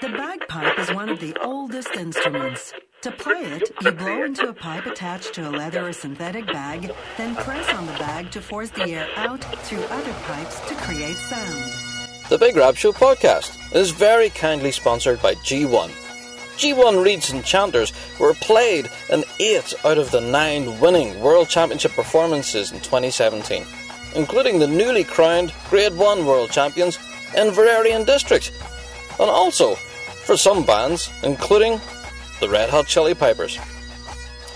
The bagpipe is one of the oldest instruments. To play it, you blow into a pipe attached to a leather or synthetic bag, then press on the bag to force the air out through other pipes to create sound. The Big Rab Show podcast is very kindly sponsored by G1. G1 Reeds and Chanters were played in eight out of the nine winning World Championship performances in 2017, including the newly crowned Grade 1 World Champions Inveraray and District, and also for some bands, including the Red Hot Chilli Pipers.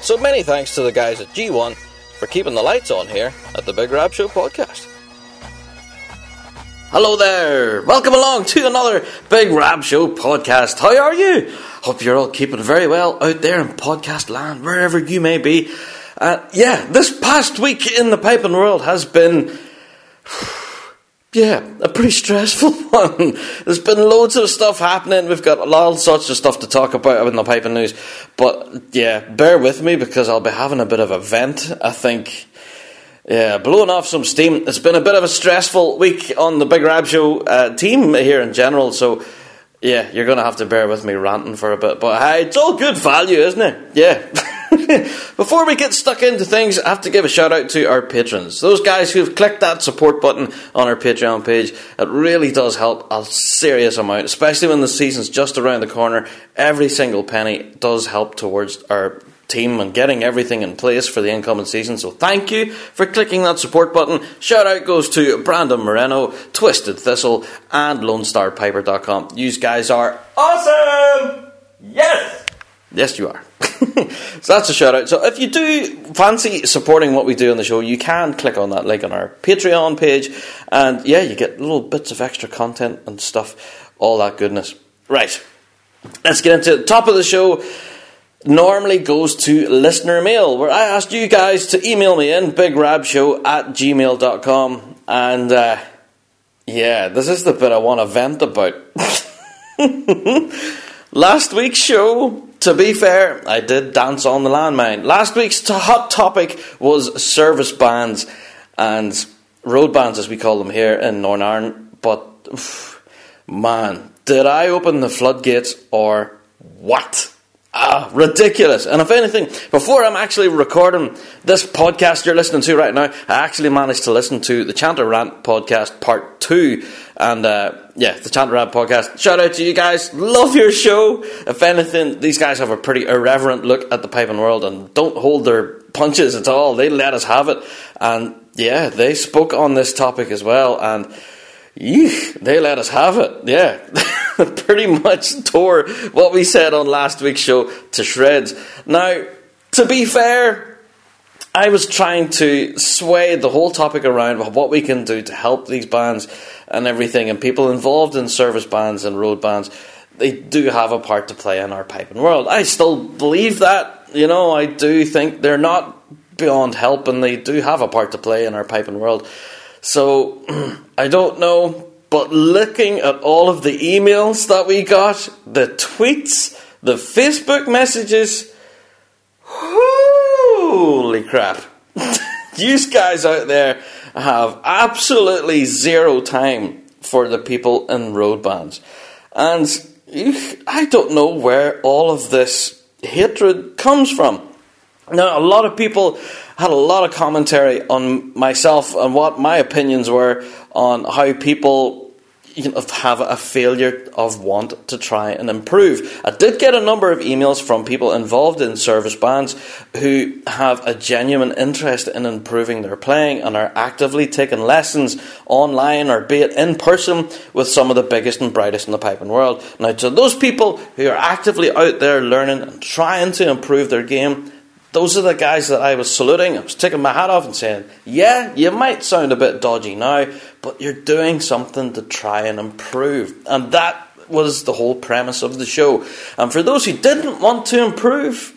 So many thanks to the guys at G1 for keeping the lights on here at the Big Rab Show podcast. Hello there! Welcome along to another Big Rab Show podcast. How are you? Hope you're all keeping very well out there in podcast land, wherever you may be. Uh, yeah, this past week in the piping world has been yeah, a pretty stressful one. There's been loads of stuff happening. We've got all sorts of stuff to talk about in the piping news. But yeah, bear with me because I'll be having a bit of a vent. I think, yeah, blowing off some steam. It's been a bit of a stressful week on the Big Rab Show uh, team here in general. So yeah, you're going to have to bear with me ranting for a bit. But hey, it's all good value, isn't it? Yeah. Before we get stuck into things, I have to give a shout out to our patrons. Those guys who've clicked that support button on our Patreon page. It really does help a serious amount, especially when the season's just around the corner. Every single penny does help towards our team and getting everything in place for the incoming season. So thank you for clicking that support button. Shout out goes to Brandon Moreno, Twisted Thistle, and LoneStarPiper.com. You guys are awesome! Yes! Yes, you are. so that's a shout out. So if you do fancy supporting what we do on the show, you can click on that link on our Patreon page, and yeah, you get little bits of extra content and stuff, all that goodness. Right, let's get into the top of the show. Normally goes to listener mail, where I asked you guys to email me in bigrabshow at gmail.com. And uh, yeah, this is the bit I want to vent about. Last week's show to be fair, I did dance on the landmine. Last week's hot topic was service bands and road bands, as we call them here in Northern Ireland. But man, did I open the floodgates or what? Ah, ridiculous. And if anything, before I'm actually recording this podcast you're listening to right now, I actually managed to listen to the Chanter Rant podcast part two. And uh, yeah, the Rant podcast. Shout out to you guys. Love your show. If anything, these guys have a pretty irreverent look at the piping world and don't hold their punches at all. They let us have it. And yeah, they spoke on this topic as well. And they let us have it. Yeah. Pretty much tore what we said on last week's show to shreds. Now, to be fair, I was trying to sway the whole topic around what we can do to help these bands and everything, and people involved in service bands and road bands. They do have a part to play in our piping world. I still believe that. You know, I do think they're not beyond help, and they do have a part to play in our piping world. So I don't know, but looking at all of the emails that we got, the tweets, the Facebook messages, holy crap. you guys out there have absolutely zero time for the people in road bands. And I don't know where all of this hatred comes from. Now, a lot of people had a lot of commentary on myself and what my opinions were on how people you know, have a failure of want to try and improve. I did get a number of emails from people involved in service bands who have a genuine interest in improving their playing and are actively taking lessons online or be it in person with some of the biggest and brightest in the piping world. Now, to those people who are actively out there learning and trying to improve their game, those are the guys that I was saluting. I was taking my hat off and saying, Yeah, you might sound a bit dodgy now, but you're doing something to try and improve. And that was the whole premise of the show. And for those who didn't want to improve,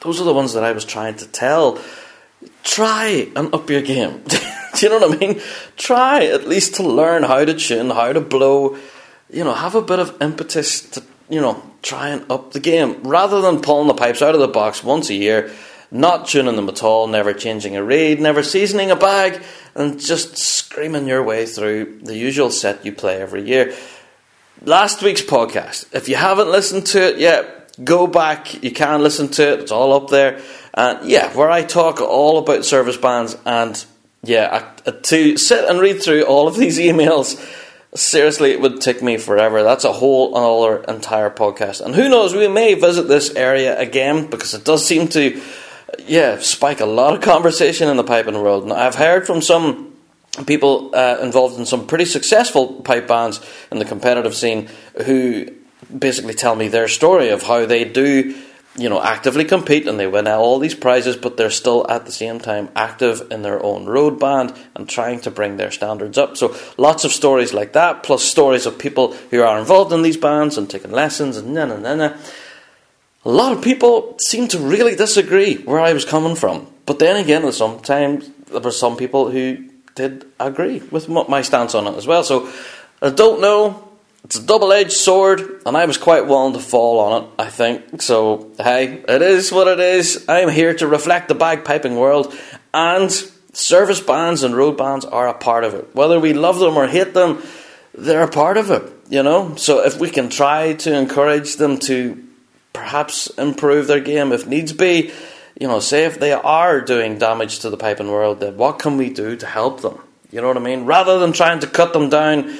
those are the ones that I was trying to tell. Try and up your game. Do you know what I mean? Try at least to learn how to tune, how to blow. You know, have a bit of impetus to you know, try and up the game. Rather than pulling the pipes out of the box once a year, not tuning them at all, never changing a reed, never seasoning a bag, and just screaming your way through the usual set you play every year. last week's podcast. If you haven't listened to it yet, go back. You can listen to it. It's all up there. And yeah, where I talk all about service bands and yeah, I, to sit and read through all of these emails, seriously, it would take me forever. That's a whole other entire podcast. And who knows, we may visit this area again because it does seem to, yeah, spike a lot of conversation in the piping world. And I've heard from some people uh, involved in some pretty successful pipe bands in the competitive scene who basically tell me their story of how they do you know, actively compete and they win all these prizes, but they're still at the same time active in their own road band and trying to bring their standards up. So lots of stories like that, plus stories of people who are involved in these bands and taking lessons and na na na na. A lot of people seem to really disagree where I was coming from, but then again, sometimes there were some people who did agree with my stance on it as well. So I don't know it's a double edged sword, and I was quite willing to fall on it, I think. So, hey, it is what it is. I'm here to reflect the bagpiping world, and service bands and road bands are a part of it. Whether we love them or hate them, they're a part of it, you know? So, if we can try to encourage them to perhaps improve their game if needs be, you know, say if they are doing damage to the piping world, then what can we do to help them? You know what I mean? Rather than trying to cut them down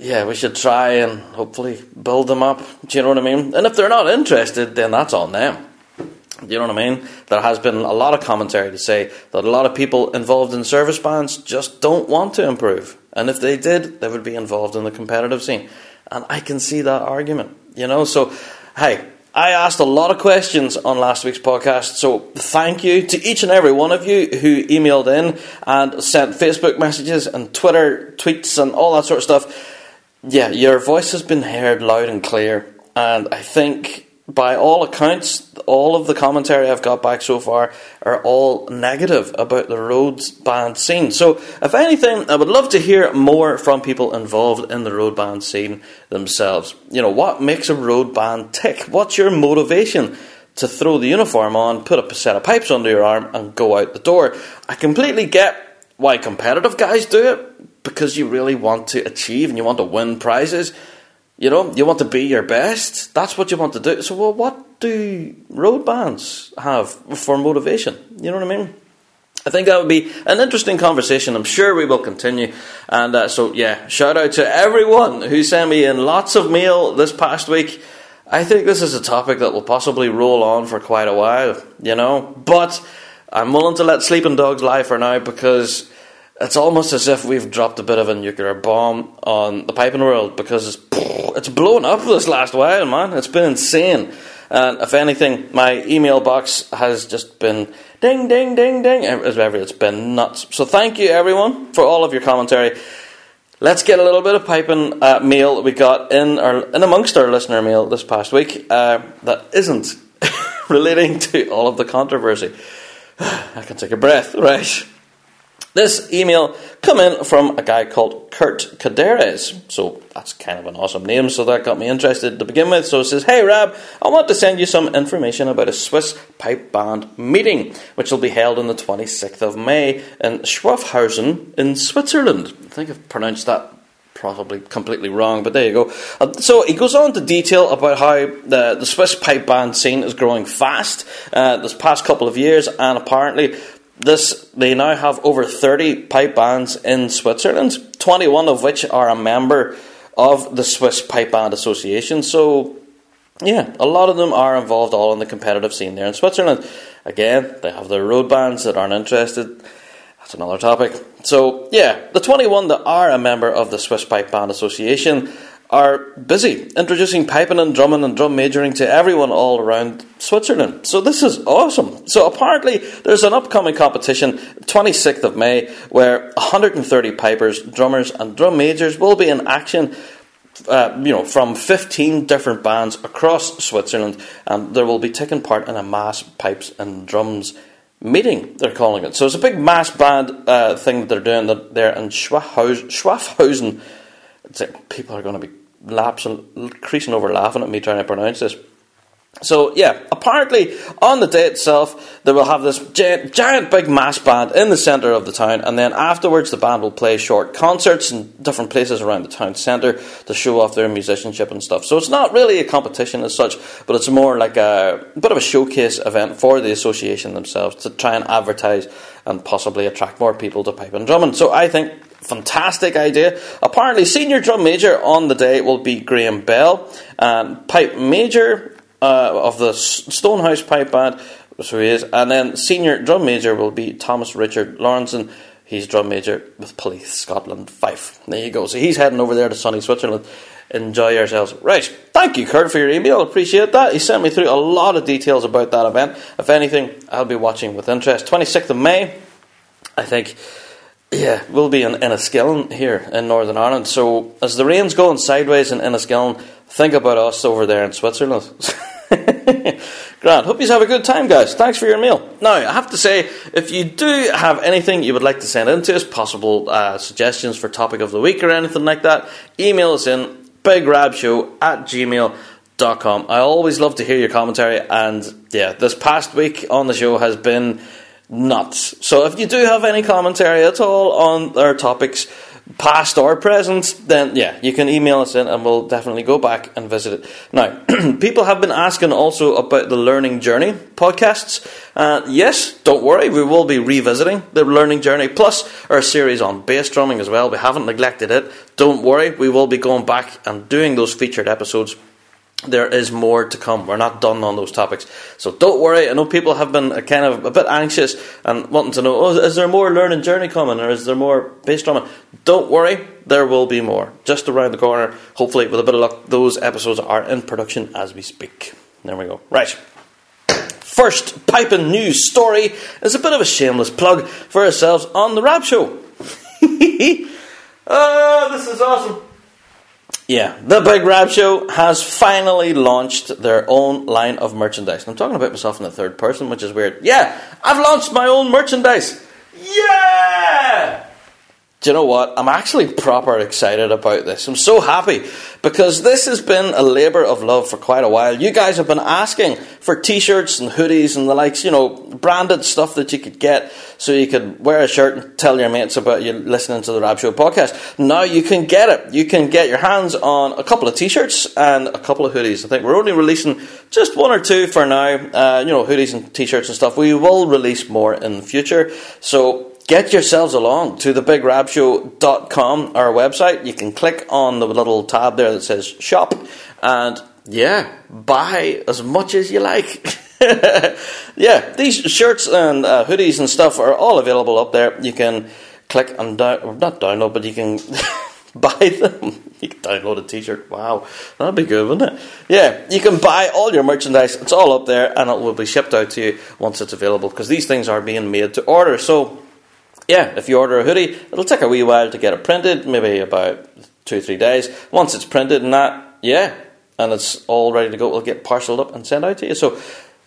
yeah, we should try and hopefully build them up. Do you know what I mean? And if they're not interested, then that's on them. Do you know what I mean? There has been a lot of commentary to say that a lot of people involved in service bands just don't want to improve. And if they did, they would be involved in the competitive scene. And I can see that argument, you know? So, hey, I asked a lot of questions on last week's podcast, so thank you to each and every one of you who emailed in and sent Facebook messages and Twitter tweets and all that sort of stuff. Yeah, your voice has been heard loud and clear, and I think by all accounts, all of the commentary I've got back so far are all negative about the roads band scene. So, if anything, I would love to hear more from people involved in the road band scene themselves. You know, what makes a road band tick? What's your motivation? To throw the uniform on, put a set of pipes under your arm, and go out the door. I completely get why competitive guys do it because you really want to achieve and you want to win prizes. You know, you want to be your best. That's what you want to do. So, well, what do road bands have for motivation? You know what I mean? I think that would be an interesting conversation. I'm sure we will continue. And uh, so, yeah, shout out to everyone who sent me in lots of mail this past week. I think this is a topic that will possibly roll on for quite a while, you know. But I'm willing to let sleeping dogs lie for now because it's almost as if we've dropped a bit of a nuclear bomb on the piping world because it's, it's blown up this last while, man. It's been insane. And if anything, my email box has just been ding, ding, ding, ding. It's been nuts. So thank you, everyone, for all of your commentary. Let's get a little bit of piping uh, mail we got in our in amongst our listener mail this past week uh, that isn't relating to all of the controversy. I can take a breath, right? This email come in from a guy called Kurt Caderes. So that's kind of an awesome name, so that got me interested to begin with. So it says, Hey Rab, I want to send you some information about a Swiss pipe band meeting, which will be held on the 26th of May in Schwafhausen in Switzerland. I think I've pronounced that probably completely wrong, but there you go. Uh, so he goes on to detail about how the, the Swiss pipe band scene is growing fast uh, this past couple of years, and apparently this they now have over 30 pipe bands in Switzerland, 21 of which are a member of the Swiss Pipe Band Association. So, yeah, a lot of them are involved all in the competitive scene there in Switzerland. Again, they have their road bands that aren't interested. That's another topic. So, yeah, the 21 that are a member of the Swiss Pipe Band Association are busy introducing piping and drumming and drum majoring to everyone all around Switzerland. So this is awesome. So apparently there's an upcoming competition, 26th of May, where 130 pipers, drummers, and drum majors will be in action. Uh, you know, from 15 different bands across Switzerland, and there will be taking part in a mass pipes and drums meeting. They're calling it. So it's a big mass band uh, thing that they're doing there in Schwafhausen. Schwafhausen. People are going to be laps creasing over laughing at me trying to pronounce this. So yeah, apparently on the day itself they will have this giant, giant big mass band in the centre of the town, and then afterwards the band will play short concerts in different places around the town centre to show off their musicianship and stuff. So it's not really a competition as such, but it's more like a, bit of a showcase event for the association themselves to try and advertise and possibly attract more people to pipe and drumming. So I think fantastic idea. Apparently, senior drum major on the day will be Graham Bell, and pipe major uh, of the Stonehouse Pipe Band, so he is, and then senior drum major will be Thomas Richard Lawrenson. He's drum major with Police Scotland Fife. There you go. So he's heading over there to sunny Switzerland. Enjoy yourselves. Right. Thank you, Kurt, for your email. Appreciate that. He sent me through a lot of details about that event. If anything, I'll be watching with interest. 26th of May, I think. Yeah, we'll be in Enniskillen here in Northern Ireland. So as the rain's going sideways in Enniskillen, think about us over there in Switzerland. Grant, hope you have a good time, guys. Thanks for your meal. Now, I have to say, if you do have anything you would like to send in to us, possible uh, suggestions for topic of the week or anything like that, email us in bigrabshow at gmail.com. I always love to hear your commentary, and yeah, this past week on the show has been nuts. So if you do have any commentary at all on our topics, past or present, then yeah, you can email us in and we'll definitely go back and visit it. Now, people have been asking also about the Learning Journey podcasts. Uh, yes, don't worry, we will be revisiting the Learning Journey plus our series on bass drumming as well. We haven't neglected it. Don't worry, we will be going back and doing those featured episodes there is more to come. We're not done on those topics. So don't worry. I know people have been uh, kind of a bit anxious and wanting to know, oh, is there more learning journey coming or is there more bass drumming? Don't worry. There will be more. Just around the corner. Hopefully, with a bit of luck, those episodes are in production as we speak. There we go. Right. First piping news story is a bit of a shameless plug for ourselves on the Rab Show. oh, this is awesome. Yeah, the Big Rab Show has finally launched their own line of merchandise. I'm talking about myself in the third person, which is weird. Yeah, I've launched my own merchandise. Yeah! Do you know what? I'm actually proper excited about this. I'm so happy because this has been a labour of love for quite a while. You guys have been asking for t shirts and hoodies and the likes, you know, branded stuff that you could get so you could wear a shirt and tell your mates about you listening to the Rab Show podcast. Now you can get it. You can get your hands on a couple of t shirts and a couple of hoodies. I think we're only releasing just one or two for now, uh, you know, hoodies and t shirts and stuff. We will release more in the future. So get yourselves along to thebigrabshow.com, our website. You can click on the little tab there that says shop and yeah, buy as much as you like. yeah, these shirts and uh, hoodies and stuff are all available up there. You can click and down, not download, but you can buy them. You can download a t-shirt. Wow, that'd be good, wouldn't it? Yeah, you can buy all your merchandise. It's all up there, and it will be shipped out to you once it's available. Because these things are being made to order. So yeah, if you order a hoodie, it'll take a wee while to get it printed, maybe about two three days. Once it's printed and that, yeah, and it's all ready to go, it'll get parceled up and sent out to you. So,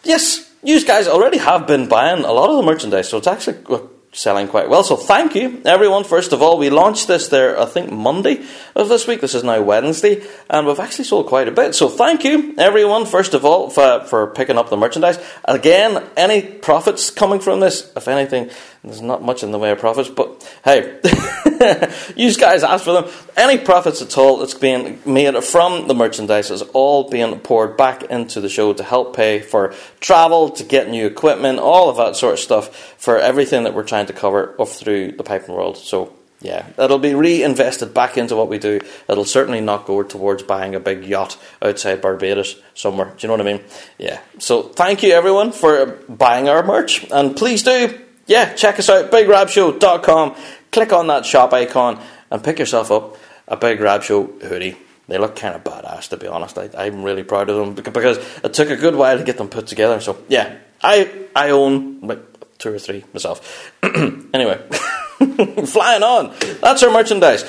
yes, you guys already have been buying a lot of the merchandise, so it's actually uh, selling quite well. So thank you, everyone. First of all, we launched this there, I think, Monday of this week. This is now Wednesday, and we've actually sold quite a bit. So thank you, everyone, first of all, for, for picking up the merchandise. Again, any profits coming from this, if anything, there's not much in the way of profits, but hey, you guys ask for them. Any profits at all that's being made from the merchandise is all being poured back into the show to help pay for travel, to get new equipment, all of that sort of stuff for everything that we're trying to cover off through the piping world. So yeah, it'll be reinvested back into what we do. It'll certainly not go towards buying a big yacht outside Barbados somewhere. Do you know what I mean? Yeah. So thank you everyone for buying our merch, and please do yeah, check us out, bigrabshow.com. Click on that shop icon and pick yourself up a Big Rab Show hoodie. They look kind of badass, to be honest. I, am really proud of them because it took a good while to get them put together. So, yeah, I I own like two or three myself. anyway, flying on. That's our merchandise.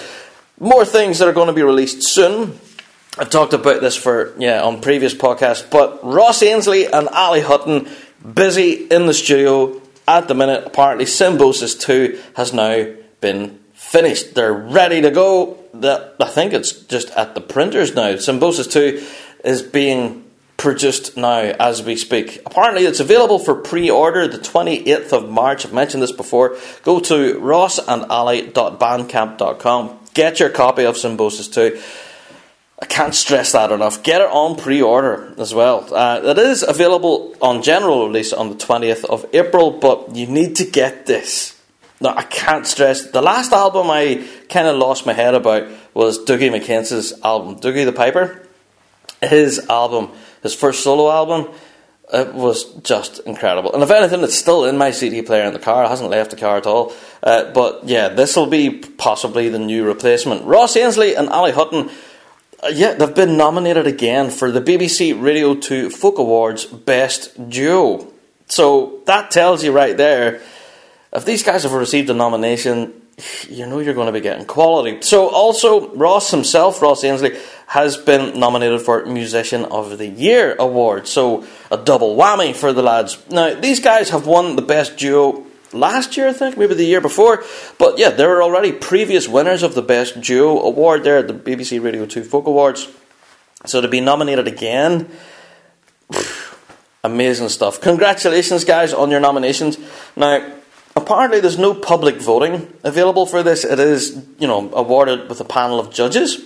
More things that are going to be released soon. I've talked about this for yeah on previous podcasts, but Ross Ainslie and Ali Hutton busy in the studio at the minute, apparently Symbiosis 2 has now been finished. They're ready to go. The, I think it's just at the printers now. Symbiosis 2 is being produced now as we speak. Apparently, it's available for pre order the 28th of March. I've mentioned this before. Go to rossandally.bandcamp.com. Get your copy of Symbiosis 2. I can't stress that enough. Get it on pre order as well. Uh, it is available on general release on the 20th of April, but you need to get this. Now, I can't stress the last album I kind of lost my head about was Dougie MacKenz's album, Dougie the Piper. His album, his first solo album, it was just incredible. And if anything, it's still in my CD player in the car. It hasn't left the car at all. Uh, but yeah, this will be possibly the new replacement. Ross Ainslie and Ali Hutton uh, yeah, they've been nominated again for the BBC Radio 2 Folk Awards Best Duo. So that tells you right there, if these guys have received a nomination, you know you're going to be getting quality. So also, Ross himself, Ross Ainslie, has been nominated for Musician of the Year award. So a double whammy for the lads. Now, these guys have won the Best Duo last year, I think, maybe the year before. But yeah, there were already previous winners of the Best Duo award there at the BBC Radio 2 Folk Awards. So to be nominated again, amazing stuff. Congratulations, guys, on your nominations. Now, apparently, there's no public voting available for this. It is, you know, awarded with a panel of judges.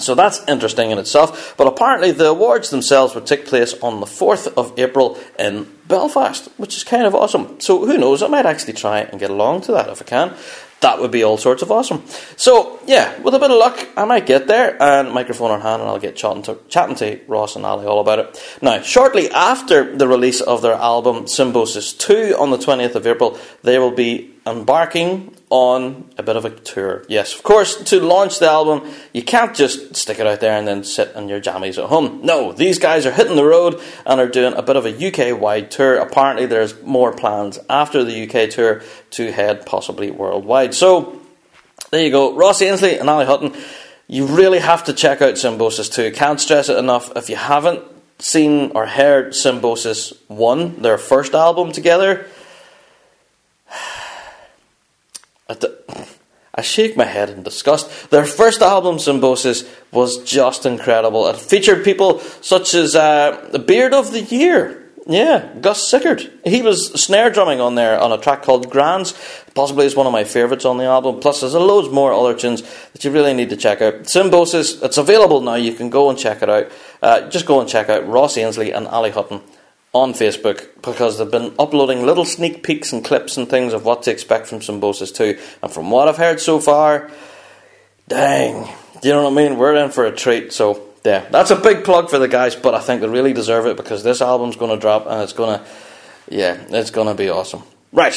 So that's interesting in itself. But apparently, the awards themselves would take place on the 4th of April in Belfast, which is kind of awesome. So who knows? I might actually try and get along to that if I can. That would be all sorts of awesome. So yeah, with a bit of luck, I might get there and microphone in hand, and I'll get chatting to, chatting to Ross and Ali all about it. Now, shortly after the release of their album Symbiosis Two on the twentieth of April, they will be embarking on a bit of a tour. Yes, of course, to launch the album, you can't just stick it out there and then sit in your jammies at home. No, these guys are hitting the road and are doing a bit of a UK wide tour. Apparently, there's more plans after the UK tour to head possibly worldwide. So, there you go. Ross Ainslie and Ali Hutton. You really have to check out Symbiosis 2. Can't stress it enough. If you haven't seen or heard Symbiosis 1, their first album together, I shake my head in disgust. Their first album, Symbiosis, was just incredible. It featured people such as uh, the Beard of the Year. Yeah, Gus Sickert. He was snare drumming on there on a track called Grands. Possibly is one of my favourites on the album. Plus, there's a loads more other tunes that you really need to check out. Symbiosis, it's available now. You can go and check it out. Uh, just go and check out Ross Ainslie and Ali Hutton on Facebook because they've been uploading little sneak peeks and clips and things of what to expect from Symbiosis 2. And from what I've heard so far, dang, you know what I mean? We're in for a treat. So, yeah, that's a big plug for the guys, but I think they really deserve it because this album's going to drop and it's going to, yeah, it's going to be awesome. Right.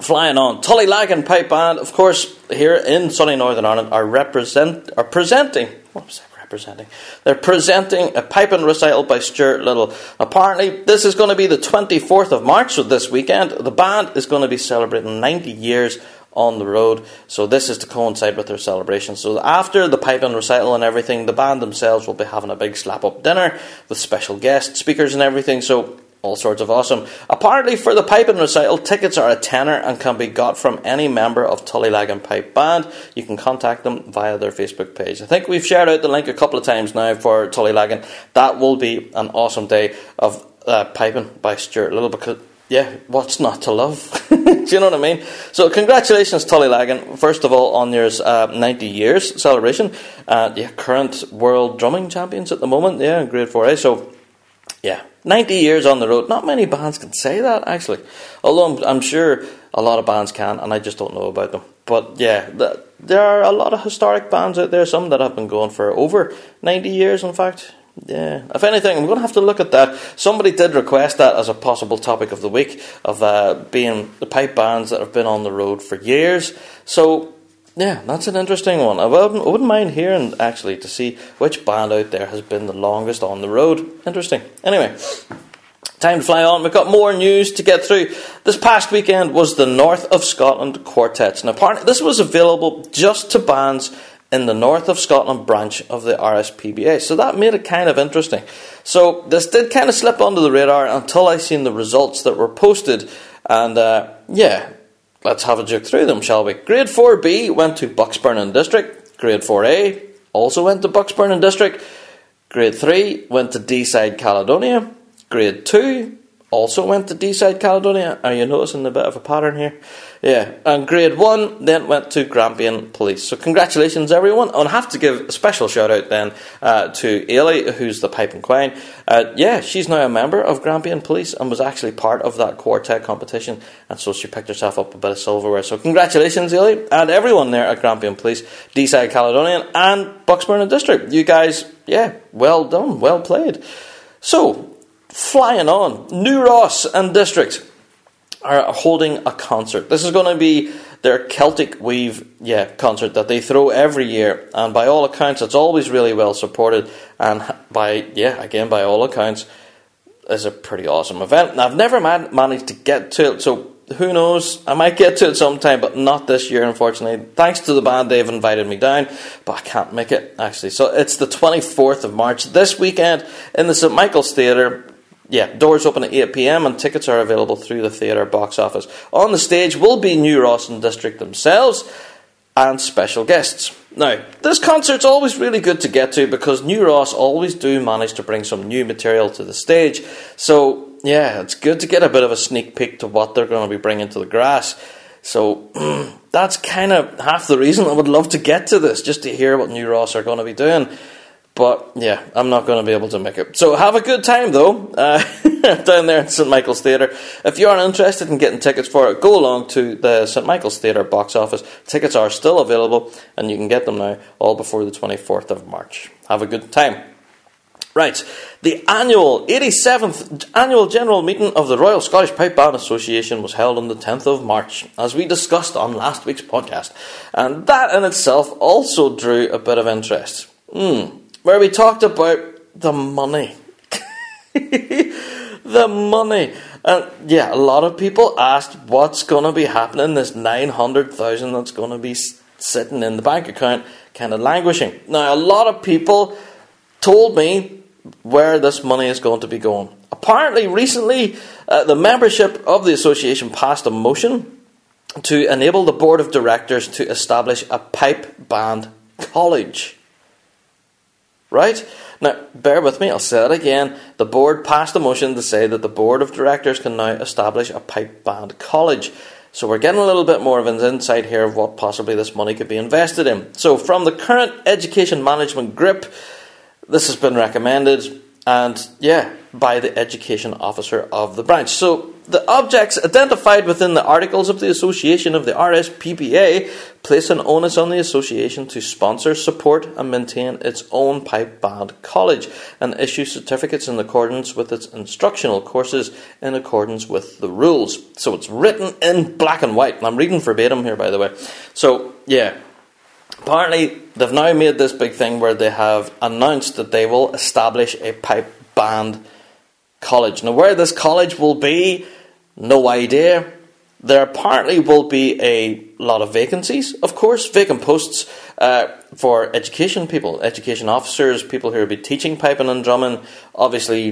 Flying on, Tullylagan Pipe Band, of course, here in sunny Northern Ireland, are represent are presenting. What was that? Presenting. They're presenting a piping recital by Stuart Liddell. Apparently, this is going to be the 24th of March, so this weekend. The band is going to be celebrating 90 years on the road, so this is to coincide with their celebration. So after the piping recital and everything, the band themselves will be having a big slap up dinner with special guest speakers and everything. So all sorts of awesome. Apparently, for the piping recital, tickets are a tenner and can be got from any member of Tullylagan Pipe Band. You can contact them via their Facebook page. I think we've shared out the link a couple of times now for Tullylagan. That will be an awesome day of uh, piping by Stuart Liddell because, yeah, what's not to love? Do you know what I mean? So, congratulations, Tullylagan, first of all, on your uh, 90 years celebration. Uh, yeah, current world drumming champions at the moment, yeah, grade 4A. So, yeah, 90 years on the road. Not many bands can say that, actually. Although I'm, I'm sure a lot of bands can, and I just don't know about them. But yeah, the, there are a lot of historic bands out there, some that have been going for over 90 years, in fact. Yeah, if anything, I'm going to have to look at that. Somebody did request that as a possible topic of the week of uh, being the pipe bands that have been on the road for years. So yeah, that's an interesting one. I wouldn't, I wouldn't mind hearing actually to see which band out there has been the longest on the road. Interesting. Anyway, time to fly on. We've got more news to get through. This past weekend was the North of Scotland Quartets. Now, apparently, this was available just to bands in the North of Scotland branch of the RSPBA. So that made it kind of interesting. So this did kind of slip under the radar until I seen the results that were posted. And uh, yeah, Let's have a look through them, shall we? Grade 4B went to Bucksburn and District. Grade 4A also went to Bucksburn and District. Grade 3 went to Deeside, Caledonia. Grade 2 also went to Deeside, Caledonia. Are you noticing a bit of a pattern here? Yeah. And grade 1 then went to Grampian Police. So congratulations, everyone. And I have to give a special shout out then uh, to Ailey, who's the pipe and quine. Uh, yeah, she's now a member of Grampian Police and was actually part of that quartet competition. And so she picked herself up a bit of silverware. So congratulations, Ailey, and everyone there at Grampian Police, Deeside, Caledonian, and Bucksburn District. You guys, yeah, well done, well played. So, flying on. New Ross and District are holding a concert. This is going to be their Celtic Weave yeah concert that they throw every year, and by all accounts, it's always really well supported. And by yeah, again by all accounts, is a pretty awesome event. Now, I've never man- managed to get to it, so who knows? I might get to it sometime, but not this year, unfortunately. Thanks to the band, they've invited me down, but I can't make it actually. So it's the 24th of March this weekend in the St Michael's Theatre yeah, doors open at 8 pm and tickets are available through the theatre box office. On the stage will be New Ross and District themselves and special guests. Now, this concert's always really good to get to because New Ross always do manage to bring some new material to the stage. So, yeah, it's good to get a bit of a sneak peek to what they're going to be bringing to the grass. So, that's kind of half the reason I would love to get to this, just to hear what New Ross are going to be doing. But yeah, I'm not going to be able to make it. So have a good time though uh, down there in St Michael's Theatre. If you aren't interested in getting tickets for it, go along to the St Michael's Theatre box office. Tickets are still available, and you can get them now all before the 24th of March. Have a good time. Right, the annual 87th annual general meeting of the Royal Scottish Pipe Band Association was held on the 10th of March, as we discussed on last week's podcast, and that in itself also drew a bit of interest. Hmm where we talked about the money. the money. And yeah, a lot of people asked what's going to be happening, this 900,000 that's going to be sitting in the bank account, kind of languishing. Now, a lot of people told me where this money is going to be going. Apparently, recently, uh, the membership of the association passed a motion to enable the board of directors to establish a pipe band college. Right? Now, bear with me, I'll say it again. The board passed a motion to say that the board of directors can now establish a pipe band college. So we're getting a little bit more of an insight here of what possibly this money could be invested in. So from the current education management grip, this has been recommended and yeah, by the education officer of the branch. So the objects identified within the articles of the association of the RSPBA place an onus on the association to sponsor, support, and maintain its own pipe band college and issue certificates in accordance with its instructional courses in accordance with the rules. So it's written in black and white. I'm reading verbatim here, by the way. So, yeah, apparently they've now made this big thing where they have announced that they will establish a pipe band college. Now, where this college will be, no idea. There apparently will be a lot of vacancies, of course, vacant posts uh, for education people, education officers, people who will be teaching piping and drumming. Obviously,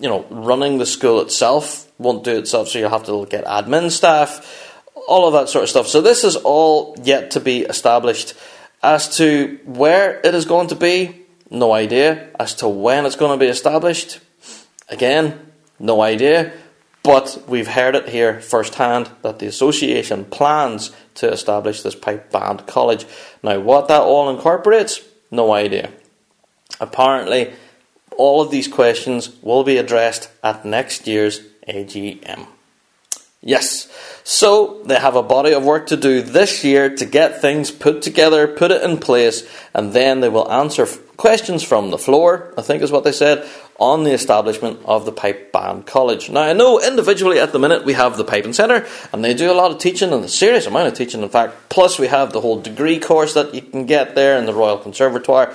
you know, running the school itself won't do itself, so you'll have to get admin staff, all of that sort of stuff. So this is all yet to be established. As to where it is going to be, no idea. As to when it's going to be established, again, no idea. But we've heard it here firsthand that the association plans to establish this pipe band college. Now, what that all incorporates, no idea. Apparently, all of these questions will be addressed at next year's AGM. Yes, so they have a body of work to do this year to get things put together, put it in place, and then they will answer questions from the floor, I think is what they said, on the establishment of the Pipe Band College. Now, I know individually at the minute we have the Piping Centre, and they do a lot of teaching, and a serious amount of teaching, in fact. Plus, we have the whole degree course that you can get there in the Royal Conservatoire,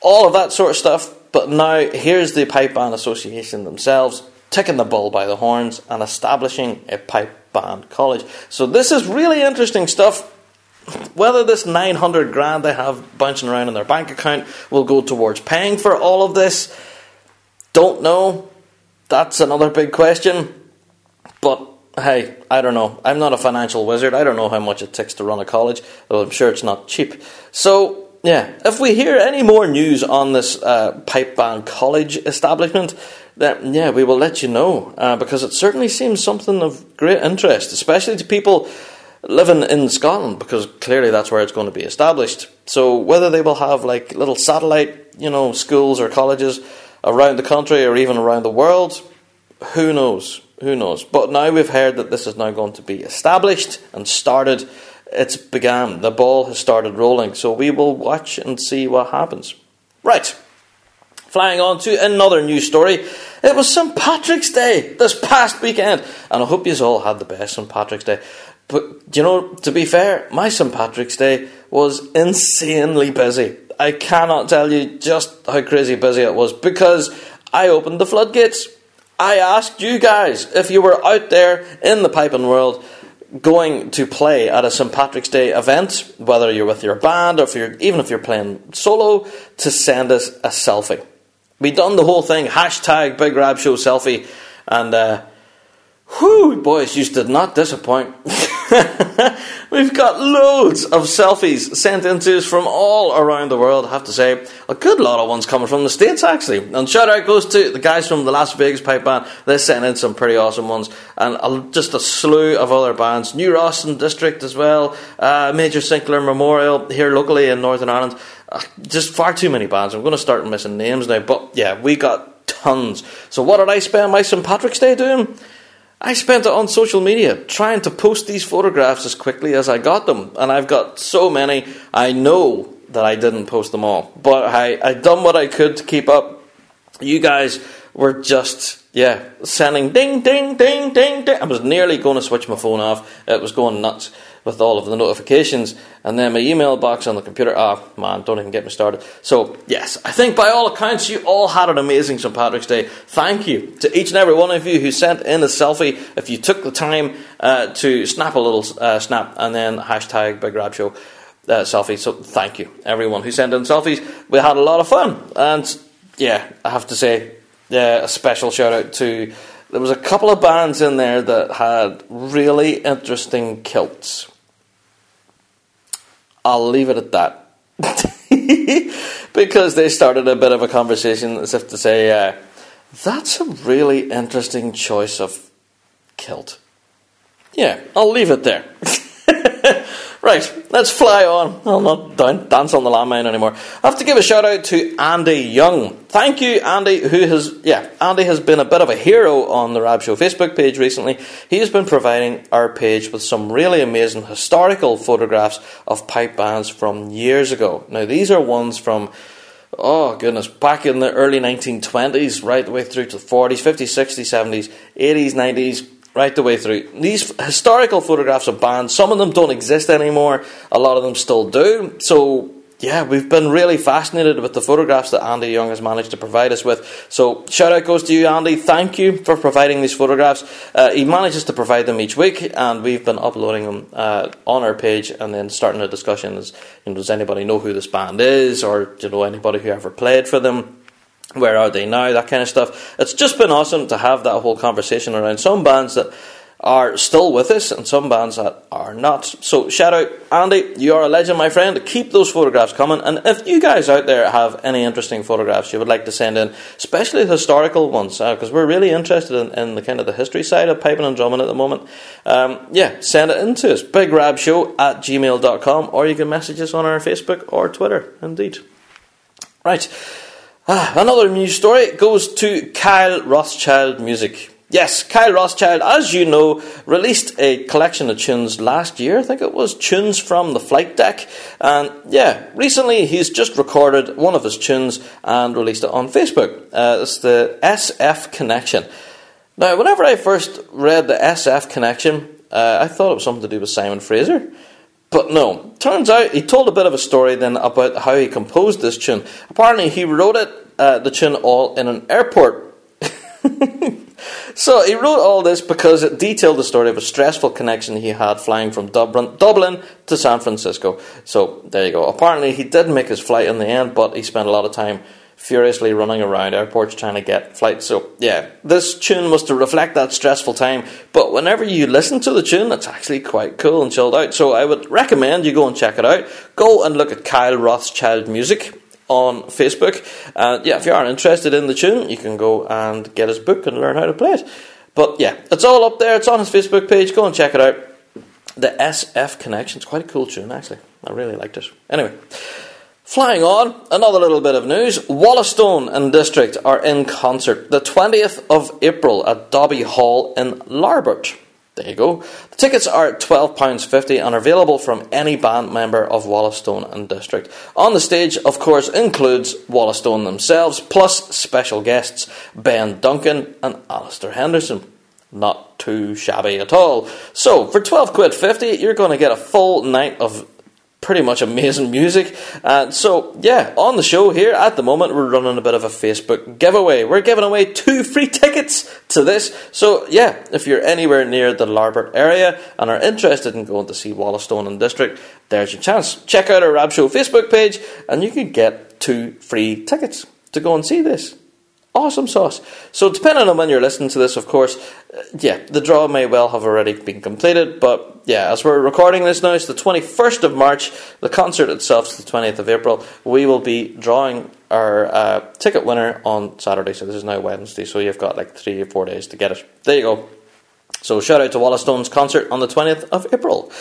all of that sort of stuff. But now, here's the Pipe Band Association themselves taking the bull by the horns and establishing a pipe band college. So, this is really interesting stuff. Whether this 900 grand they have bouncing around in their bank account will go towards paying for all of this don't know. That's another big question. But hey, I don't know. I'm not a financial wizard. I don't know how much it takes to run a college, though I'm sure it's not cheap. So, yeah, if we hear any more news on this uh, pipe band college establishment, then yeah, we will let you know uh, because it certainly seems something of great interest, especially to people living in Scotland because clearly that's where it's going to be established. So whether they will have like little satellite, you know, schools or colleges around the country or even around the world, who knows? Who knows? But now we've heard that this is now going to be established and started. It's began. The ball has started rolling. So we will watch and see what happens. Right. Flying on to another news story. It was St. Patrick's Day this past weekend. And I hope you all had the best St. Patrick's Day. But, you know, to be fair, my St. Patrick's Day was insanely busy. I cannot tell you just how crazy busy it was because I opened the floodgates. I asked you guys if you were out there in the piping world going to play at a St. Patrick's Day event, whether you're with your band or if you're, even if you're playing solo, to send us a selfie. We done the whole thing, hashtag Big Rab Show selfie, and uh, whew, boys, you did not disappoint. We've got loads of selfies sent in to us from all around the world, I have to say. A good lot of ones coming from the States, actually. And shout out goes to the guys from the Las Vegas Pipe Band. They sent in some pretty awesome ones. And just a slew of other bands. New Ross and District as well. Uh, Major Sinclair Memorial here locally in Northern Ireland. Uh, just far too many bands. I'm going to start missing names now. But yeah, we got tons. So what did I spend my St. Patrick's Day doing? I spent it on social media trying to post these photographs as quickly as I got them, and I've got so many. I know that I didn't post them all, but I I done what I could to keep up. You guys were just yeah sending ding ding ding ding ding. I was nearly going to switch my phone off. It was going nuts with all of the notifications, and then my email box on the computer. Ah, oh, man, don't even get me started. So, yes, I think by all accounts, you all had an amazing St. Patrick's Day. Thank you to each and every one of you who sent in a selfie. If you took the time uh, to snap a little uh, snap and then hashtag Big Rab Show. Uh, selfie. So thank you, everyone who sent in selfies. We had a lot of fun, and yeah, I have to say, yeah, a special shout out to there was a couple of bands in there that had really interesting kilts. I'll leave it at that. because they started a bit of a conversation as if to say, uh, that's a really interesting choice of kilt. Yeah, I'll leave it there. Right, let's fly on. I'll not dance on the landmine anymore. I have to give a shout out to Andy Young. Thank you, Andy, who has, yeah, Andy has been a bit of a hero on the Rab Show Facebook page recently. He has been providing our page with some really amazing historical photographs of pipe bands from years ago. Now, these are ones from oh goodness, back in the early 1920s, right the way through to the 40s, 50s, 60s, 70s, 80s, 90s, right the way through. These historical photographs of bands, some of them don't exist anymore, a lot of them still do. So, yeah, we've been really fascinated with the photographs that Andy Young has managed to provide us with. So, shout out goes to you, Andy. Thank you for providing these photographs. Uh, he manages to provide them each week, and we've been uploading them uh, on our page and then starting a discussion. As, you know, does anybody know who this band is, or do you know anybody who ever played for them? Where are they now, that kind of stuff. It's just been awesome to have that whole conversation around some bands that are still with us and some bands that are not. So shout out Andy, you are a legend, my friend. Keep those photographs coming. And if you guys out there have any interesting photographs you would like to send in, especially historical ones, because uh, we're really interested in, in, the kind of the history side of piping and drumming at the moment, um, yeah, send it in to us. BigRabShow at gmail.com or you can message us on our Facebook or Twitter, indeed. Right. Ah, another news story goes to Kyle Rothschild Music. Yes, Kyle Rothschild, as you know, released a collection of tunes last year. I think it was tunes from the flight deck. And yeah, recently he's just recorded one of his tunes and released it on Facebook. Uh, it's the SF Connection. Now, whenever I first read the SF Connection, uh, I thought it was something to do with Simon Fraser. But no, turns out he told a bit of a story then about how he composed this tune. Apparently, he wrote it, uh, the tune, all in an airport. so he wrote all this because it detailed the story of a stressful connection he had flying from Dublin, Dublin to San Francisco. So there you go. Apparently, he did make his flight in the end, but he spent a lot of time furiously running around airports trying to get flights. So, yeah, this tune was to reflect that stressful time, but whenever you listen to the tune, it's actually quite cool and chilled out. So, I would recommend you go and check it out. Go and look at Kyle Rothschild Music on Facebook. And yeah, if you are interested in the tune, you can go and get his book and learn how to play it. But yeah, it's all up there. It's on his Facebook page. Go and check it out. The SF Connection. It's quite a cool tune, actually. I really liked it. Anyway, flying on, another little bit of news. Wallacestone and District are in concert the 20th of April at Dobbie Hall in Larbert. There you go. The tickets are £12.50 and are available from any band member of Wallacestone and District. On the stage, of course, includes Wallacestone themselves, plus special guests Ben Duncan and Alistair Henderson. Not too shabby at all. So, for 12 quid 50, you're going to get a full night of pretty much amazing music. And so, yeah, on the show here at the moment, we're running a bit of a Facebook giveaway. We're giving away two free tickets to this. So, yeah, if you're anywhere near the Larbert area and are interested in going to see Wallacestone and District, there's your chance. Check out our Rab Show Facebook page and you can get two free tickets to go and see this awesome sauce. So, depending on when you're listening to this, of course, uh, yeah, the draw may well have already been completed. But yeah, as we're recording this now, it's the 21st of March. The concert itself is the 20th of April. We will be drawing our uh, ticket winner on Saturday. So, this is now Wednesday. So, you've got like three or four days to get it. There you go. So, shout out to Wallacestone's concert on the 20th of April.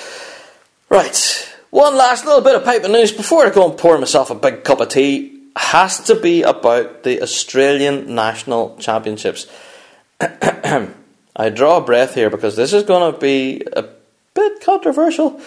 Right. One last little bit of piping news before I go and pour myself a big cup of tea has to be about the Australian National Championships. I draw a breath here because this is going to be a bit controversial.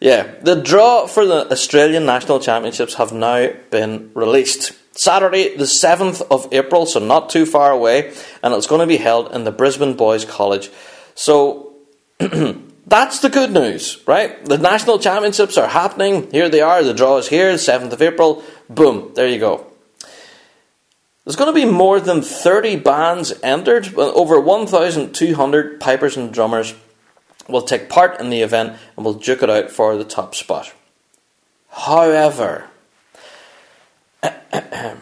Yeah, the draw for the Australian National Championships have now been released. Saturday, the 7th of April, so not too far away, and it's going to be held in the Brisbane Boys College. So, that's the good news, right? The National Championships are happening. Here they are. The draw is here, the 7th of April. Boom, there you go. There's going to be more than 30 bands entered. Over 1,200 pipers and drummers will take part in the event and will duke it out for the top spot. However, it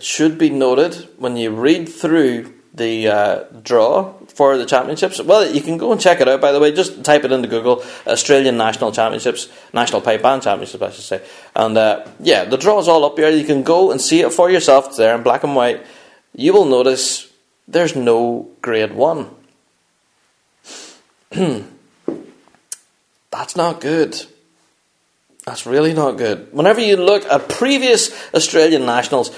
should be noted when you read through the uh, draw for the championships. Well, you can go and check it out. By the way, just type it into Google: Australian National Championships, National Pipe Band Championships, I should say. And uh, yeah, the draw is all up here. You can go and see it for yourself. It's there in black and white. You will notice there's no Grade One. That's not good. That's really not good. Whenever you look at previous Australian nationals,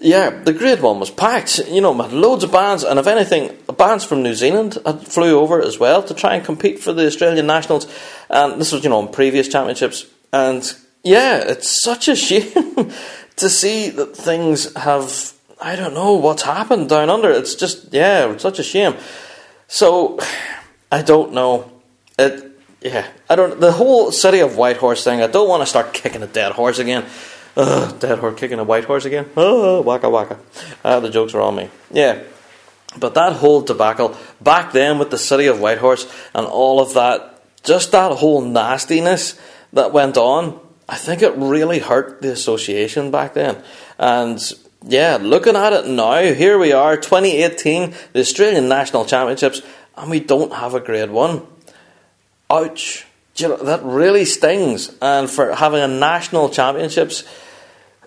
yeah, the grade one was packed. You know, had loads of bands, and if anything, bands from New Zealand flew over as well to try and compete for the Australian nationals. And this was, you know, in previous championships. And yeah, it's such a shame to see that things have. I don't know what's happened down under. It's just yeah, it's such a shame. So I don't know. It yeah, I don't. The whole city of Whitehorse thing. I don't want to start kicking a dead horse again. Ugh, dead horse kicking a white horse again. Oh, waka waka. Uh, the jokes are on me. Yeah. But that whole debacle back then with the city of Whitehorse and all of that, just that whole nastiness that went on, I think it really hurt the association back then. And yeah, looking at it now, here we are, 2018, the Australian National Championships, and we don't have a grade one. Ouch. You know, that really stings. And for having a national championships,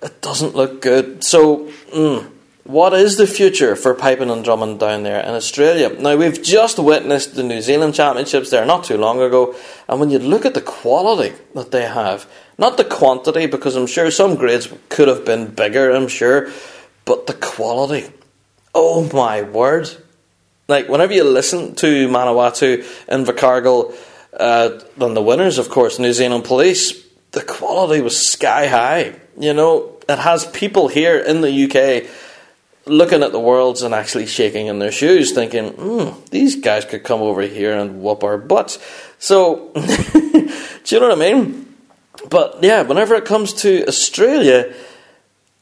it doesn't look good. So, mm, what is the future for piping and drumming down there in Australia? Now, we've just witnessed the New Zealand Championships there not too long ago, and when you look at the quality that they have, not the quantity, because I'm sure some grades could have been bigger, I'm sure, but the quality. Oh my word. Like, whenever you listen to Manawatu and Invercargill, uh, then the winners, of course, New Zealand Police, the quality was sky high. You know, it has people here in the UK looking at the worlds and actually shaking in their shoes, thinking, hmm, these guys could come over here and whoop our butts. So, do you know what I mean? But yeah, whenever it comes to Australia,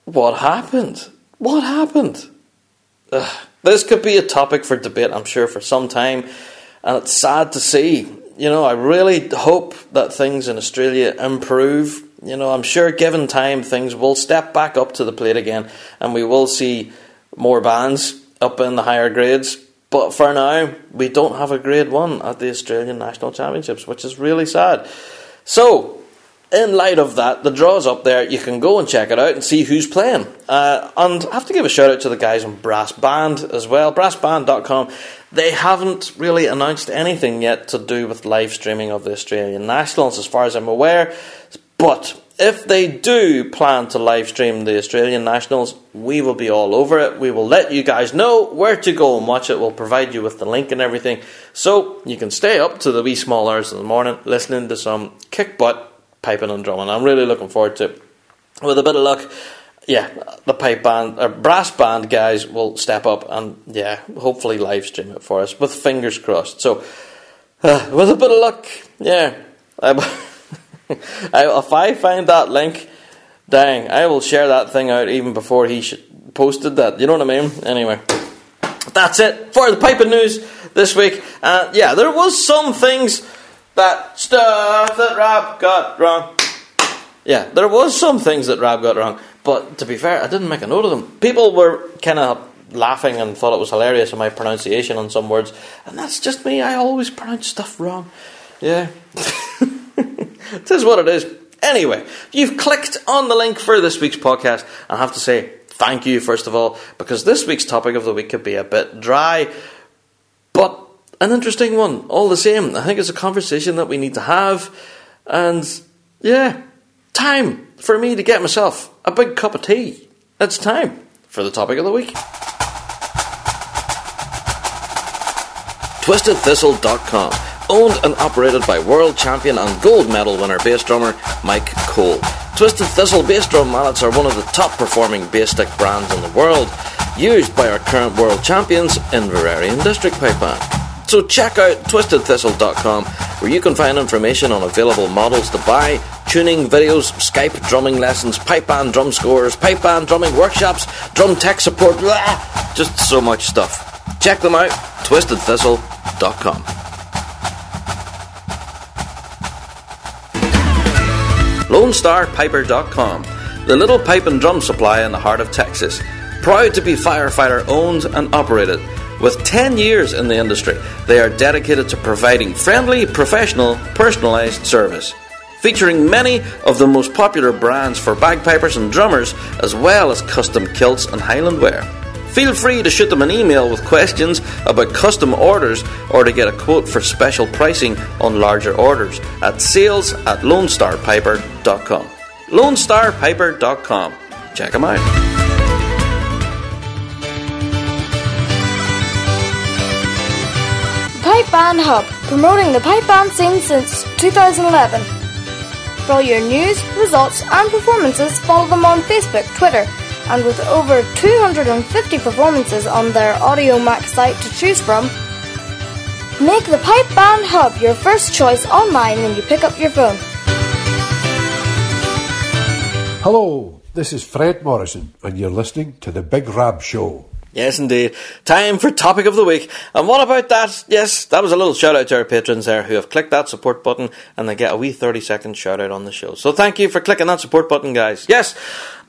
what happened? What happened? Ugh. This could be a topic for debate, I'm sure, for some time. And it's sad to see You know, I really hope that things in Australia improve. You know, I'm sure given time, things will step back up to the plate again, and we will see more bands up in the higher grades. But for now, we don't have a grade one at the Australian National Championships, which is really sad. So, in light of that, the draw's up there. You can go and check it out and see who's playing. Uh, and I have to give a shout out to the guys on Brass Band as well. Brassband.com. They haven't really announced anything yet to do with live streaming of the Australian Nationals, as far as I'm aware. But if they do plan to live stream the Australian Nationals, we will be all over it. We will let you guys know where to go and watch it. We'll provide you with the link and everything. So you can stay up to the wee small hours in the morning listening to some kick butt piping and drumming. I'm really looking forward to it. With a bit of luck, yeah, the pipe band or brass band guys will step up and yeah, hopefully live stream it for us with fingers crossed. So, uh, with a bit of luck, yeah, I, if I find that link, dang, I will share that thing out even before he sh- posted that. You know what I mean? Anyway, that's it for the piping news this week. Uh, yeah, there was some things that stuff that Rab got wrong. Yeah, there was some things that Rab got wrong, but to be fair, I didn't make a note of them. People were kind of laughing and thought it was hilarious in my pronunciation on some words, and that's just me. I always pronounce stuff wrong. Yeah, it is what it is. Anyway, you've clicked on the link for this week's podcast. I have to say thank you first of all because this week's topic of the week could be a bit dry, but an interesting one, all the same. I think it's a conversation that we need to have. And yeah, time for me to get myself a big cup of tea. It's time for the topic of the week. TwistedThistle.com, owned and operated by world champion and gold medal winner bass drummer Mike Cole. Twisted Thistle bass drum mallets are one of the top performing bass stick brands in the world, used by our current world champions in Inveraray District Pipe Band. So check out twistedthistle.com where you can find information on available models to buy, tuning videos, Skype drumming lessons, pipe band drum scores, pipe band drumming workshops, drum tech support, blah, just so much stuff. Check them out, twistedthistle.com. LoneStarPiper.com, the little pipe and drum supply in the heart of Texas. Proud to be firefighter owned and operated. With 10 years in the industry, they are dedicated to providing friendly, professional, personalised service. Featuring many of the most popular brands for bagpipers and drummers, as well as custom kilts and Highland wear. Feel free to shoot them an email with questions about custom orders or to get a quote for special pricing on larger orders at sales at lonestarpiper.com. lonestarpiper.com. Check them out. Pipe Band Hub, promoting the pipe band scene since 2011. For all your news, results, and performances, follow them on Facebook, Twitter, and with over 250 performances on their Audiomack site to choose from, make the Pipe Band Hub your first choice online when you pick up your phone. Hello, this is Fred Morrison, and you're listening to The Big Rab Show. Yes, indeed. Time for topic of the week. And what about that? Yes, that was a little shout out to our patrons there who have clicked that support button and they get a wee 30 second shout out on the show. So thank you for clicking that support button, guys. Yes,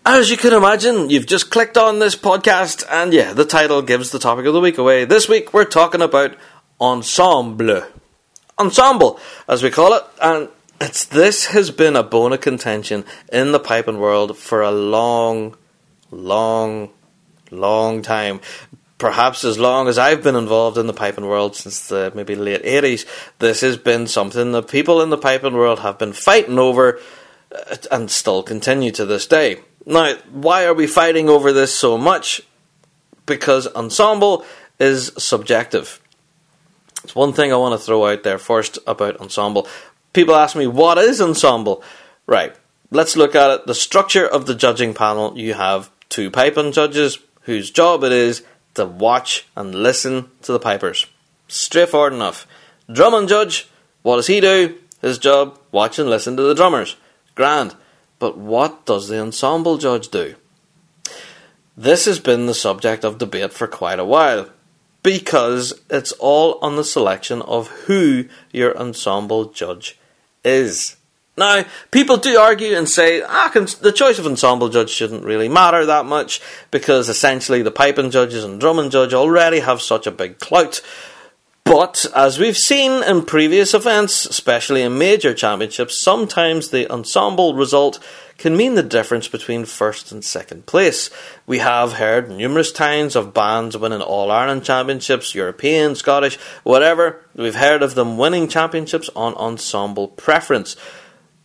as you can imagine, you've just clicked on this podcast and yeah, the title gives the topic of the week away. This week we're talking about ensemble. Ensemble, as we call it. And it's, this has been a bone of contention in the piping world for a long, long long time. Perhaps as long as I've been involved in the piping world since the maybe late 80s, this has been something that people in the piping world have been fighting over uh, and still continue to this day. Now, why are we fighting over this so much? Because ensemble is subjective. It's one thing I want to throw out there first about ensemble. People ask me, what is ensemble? Right, let's look at it. The structure of the judging panel you have two piping judges, whose job it is to watch and listen to the pipers. Straightforward enough. Drum and judge, what does he do? His job, watch and listen to the drummers. Grand. But what does the ensemble judge do? This has been the subject of debate for quite a while. because it's all on the selection of who your ensemble judge is. Now, people do argue and say ah, the choice of ensemble judge shouldn't really matter that much because essentially the piping judges and drumming judge already have such a big clout. But as we've seen in previous events, especially in major championships, sometimes the ensemble result can mean the difference between first and second place. We have heard numerous times of bands winning All Ireland championships, European, Scottish, whatever. We've heard of them winning championships on ensemble preference.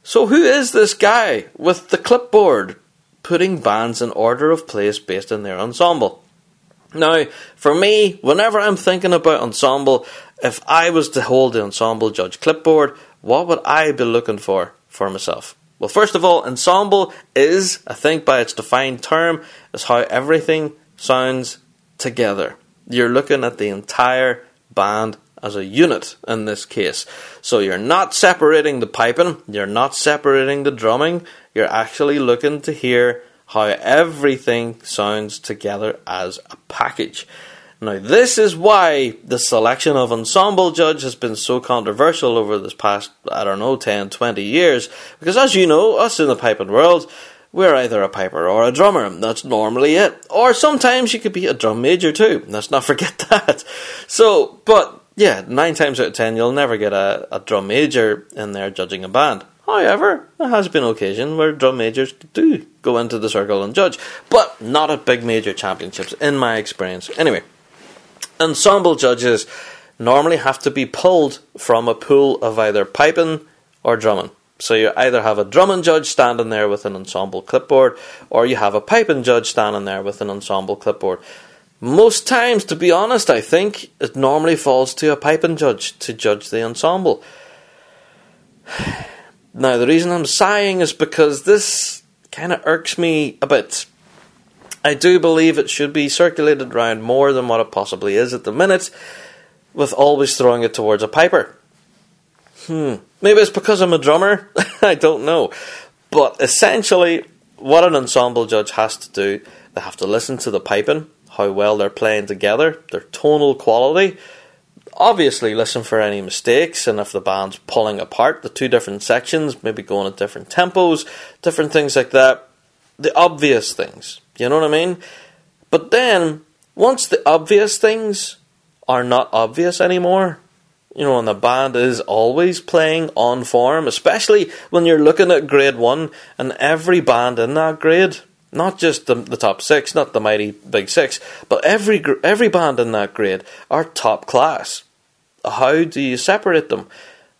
So, who is this guy with the clipboard putting bands in order of place based on their ensemble? Now, for me, whenever I'm thinking about ensemble, if I was to hold the ensemble judge clipboard, what would I be looking for for myself? Well, first of all, ensemble is, I think by its defined term, is how everything sounds together. You're looking at the entire band as a unit in this case. So you're not separating the piping, you're not separating the drumming, you're actually looking to hear how everything sounds together as a package. Now, this is why the selection of ensemble judge has been so controversial over this past, I don't know, 10, 20 years. Because as you know, us in the piping world, we're either a piper or a drummer. That's normally it. Or sometimes you could be a drum major too. Let's not forget that. So, but yeah, nine times out of ten, you'll never get a, a drum major in there judging a band. However, there has been occasion where drum majors do go into the circle and judge, but not at big major championships, in my experience. Anyway, ensemble judges normally have to be pulled from a pool of either piping or drumming. So you either have a drumming judge standing there with an ensemble clipboard, or you have a piping judge standing there with an ensemble clipboard. Most times, to be honest, I think it normally falls to a piping judge to judge the ensemble. Now, the reason I'm sighing is because this kind of irks me a bit. I do believe it should be circulated around more than what it possibly is at the minute, with always throwing it towards a piper. Hmm. Maybe it's because I'm a drummer. I don't know. But essentially, what an ensemble judge has to do, they have to listen to the piping, how well they're playing together, their tonal quality. Obviously, listen for any mistakes, and if the band's pulling apart the two different sections, maybe going at different tempos, different things like that. The obvious things. You know what I mean? But then, once the obvious things are not obvious anymore, you know, and the band is always playing on form, especially when you're looking at grade one and every band in that grade, not just the, the top six, not the mighty big six, but every every band in that grade are top class. How do you separate them?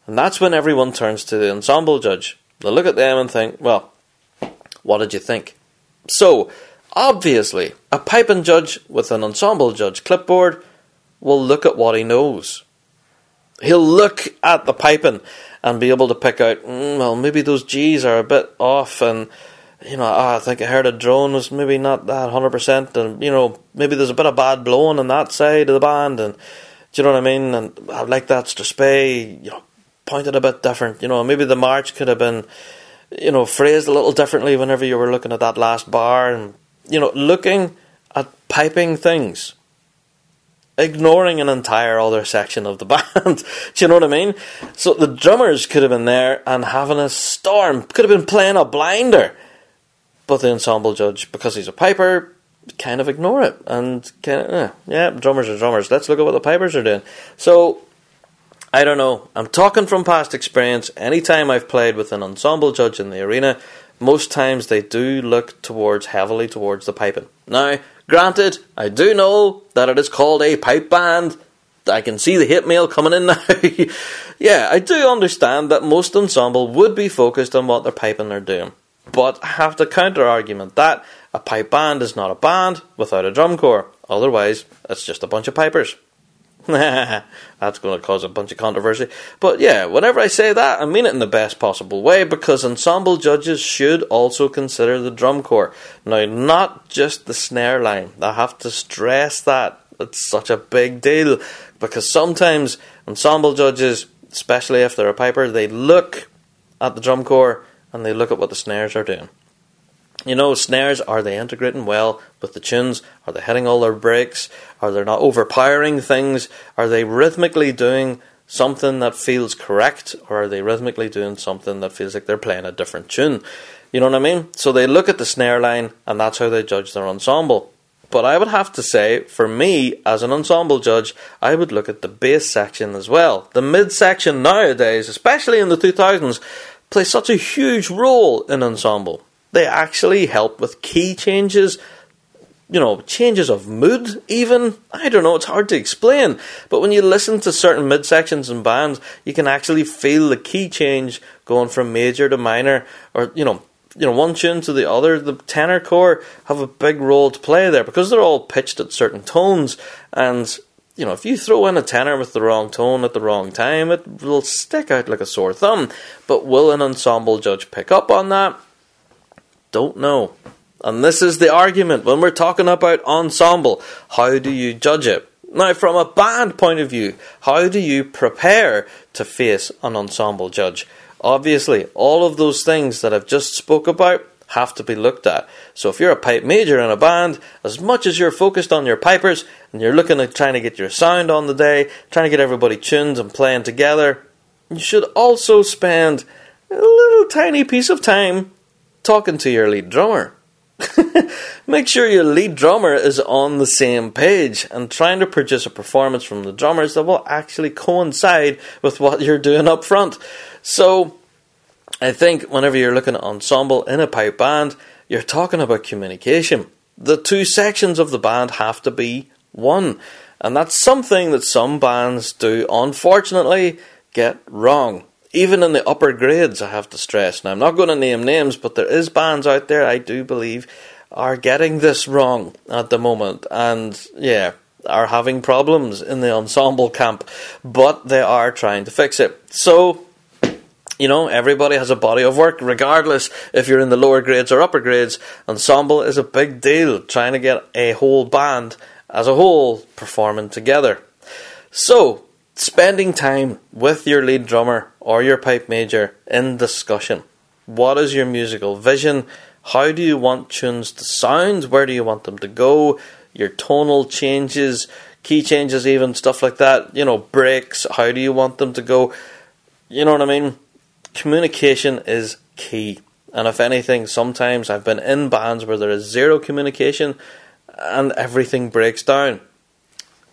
And that's when everyone turns to the ensemble judge. They look at them and think, well, what did you think? So, Obviously, a piping judge with an ensemble judge clipboard will look at what he knows. He'll look at the piping and be able to pick out, mm, well, maybe those G's are a bit off, and you know, ah, oh, I think I heard a drone was maybe not that hundred percent, and you know, maybe there's a bit of bad blowing on that side of the band, and do you know what I mean? And I like that Strathspey, you know, pointed a bit different. You know, maybe the march could have been, you know, phrased a little differently whenever you were looking at that last bar, and you know, looking at piping things, ignoring an entire other section of the band. Do you know what I mean? So the drummers could have been there and having a storm, could have been playing a blinder. But the ensemble judge, because he's a piper, kind of ignore it and kind of, eh, yeah, drummers are drummers. Let's look at what the pipers are doing. So I don't know. I'm talking from past experience. Anytime I've played with an ensemble judge in the arena, most times they do look towards heavily towards the piping. Now, granted, I do know that it is called a pipe band. I can see the hit mail coming in now. yeah, I do understand that most ensemble would be focused on what their piping are doing. But have the counter argument that a pipe band is not a band without a drum corps. Otherwise, it's just a bunch of pipers. That's going to cause a bunch of controversy. But yeah, whenever I say that, I mean it in the best possible way because ensemble judges should also consider the drum corps. Now, not just the snare line. I have to stress that. It's such a big deal because sometimes ensemble judges, especially if they're a piper, they look at the drum corps and they look at what the snares are doing. You know, snares, are they integrating well with the tunes? Are they hitting all their breaks? Are they not overpowering things? Are they rhythmically doing something that feels correct? Or are they rhythmically doing something that feels like they're playing a different tune? You know what I mean? So they look at the snare line and that's how they judge their ensemble. But I would have to say, for me, as an ensemble judge, I would look at the bass section as well. The mid section nowadays, especially in the 2000s, plays such a huge role in ensemble. They actually help with key changes, you know, changes of mood, even. I don't know, it's hard to explain. But when you listen to certain mid sections and bands, you can actually feel the key change going from major to minor, or, you know, you know, one tune to the other, the tenor core have a big role to play there because they're all pitched at certain tones. And, you know, if you throw in a tenor with the wrong tone at the wrong time, it will stick out like a sore thumb. But will an ensemble judge pick up on that? Don't know. And this is the argument when we're talking about ensemble. How do you judge it? Now, from a band point of view, how do you prepare to face an ensemble judge? Obviously, all of those things that I've just spoke about have to be looked at. So if you're a pipe major in a band, as much as you're focused on your pipers and you're looking at trying to get your sound on the day, trying to get everybody tuned and playing together, you should also spend a little tiny piece of time talking to your lead drummer. Make sure your lead drummer is on the same page and trying to produce a performance from the drummers that will actually coincide with what you're doing up front. So, I think whenever you're looking at ensemble in a pipe band, you're talking about communication. The two sections of the band have to be one. And that's something that some bands do, unfortunately, get wrong. Even in the upper grades, I have to stress. Now, I'm not going to name names, but there is bands out there I do believe are getting this wrong at the moment. And yeah, are having problems in the ensemble camp, but they are trying to fix it. So, you know, everybody has a body of work, regardless if you're in the lower grades or upper grades. Ensemble is a big deal, trying to get a whole band as a whole performing together. So, spending time with your lead drummer or your pipe major in discussion. What is your musical vision? How do you want tunes to sound? Where do you want them to go? Your tonal changes, key changes, even stuff like that. You know, breaks. How do you want them to go? You know what I mean? Communication is key. And if anything, sometimes I've been in bands where there is zero communication and everything breaks down.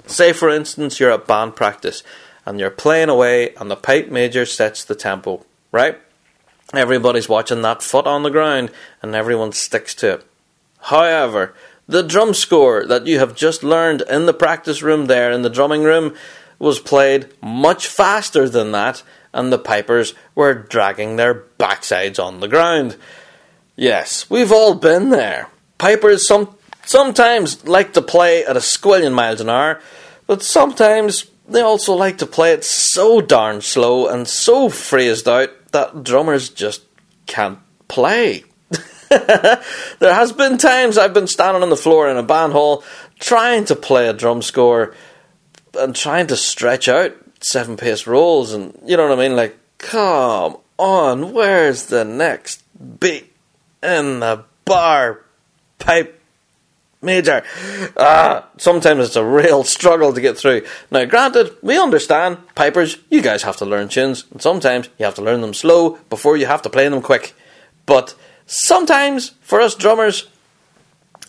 Say, for instance, you're at band practice and you're playing away, and the pipe major sets the tempo, right? Everybody's watching that foot on the ground, and everyone sticks to it. However, the drum score that you have just learned in the practice room there, in the drumming room, was played much faster than that, and the pipers were dragging their backsides on the ground. Yes, we've all been there. Pipers some sometimes like to play at a squillion miles an hour, but sometimes they also like to play it so darn slow and so phrased out that drummers just can't play. there has been times I've been standing on the floor in a band hall trying to play a drum score and trying to stretch out seven pace rolls and you know what I mean like come on where's the next beat in the bar pipe major. Ah, sometimes it's a real struggle to get through. Now, granted, we understand, pipers, you guys have to learn tunes, and sometimes you have to learn them slow before you have to play them quick. But sometimes, for us drummers,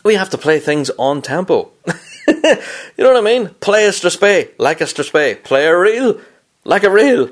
we have to play things on tempo. you know what I mean? Play a strathspey like a strathspey. Play a reel like a reel.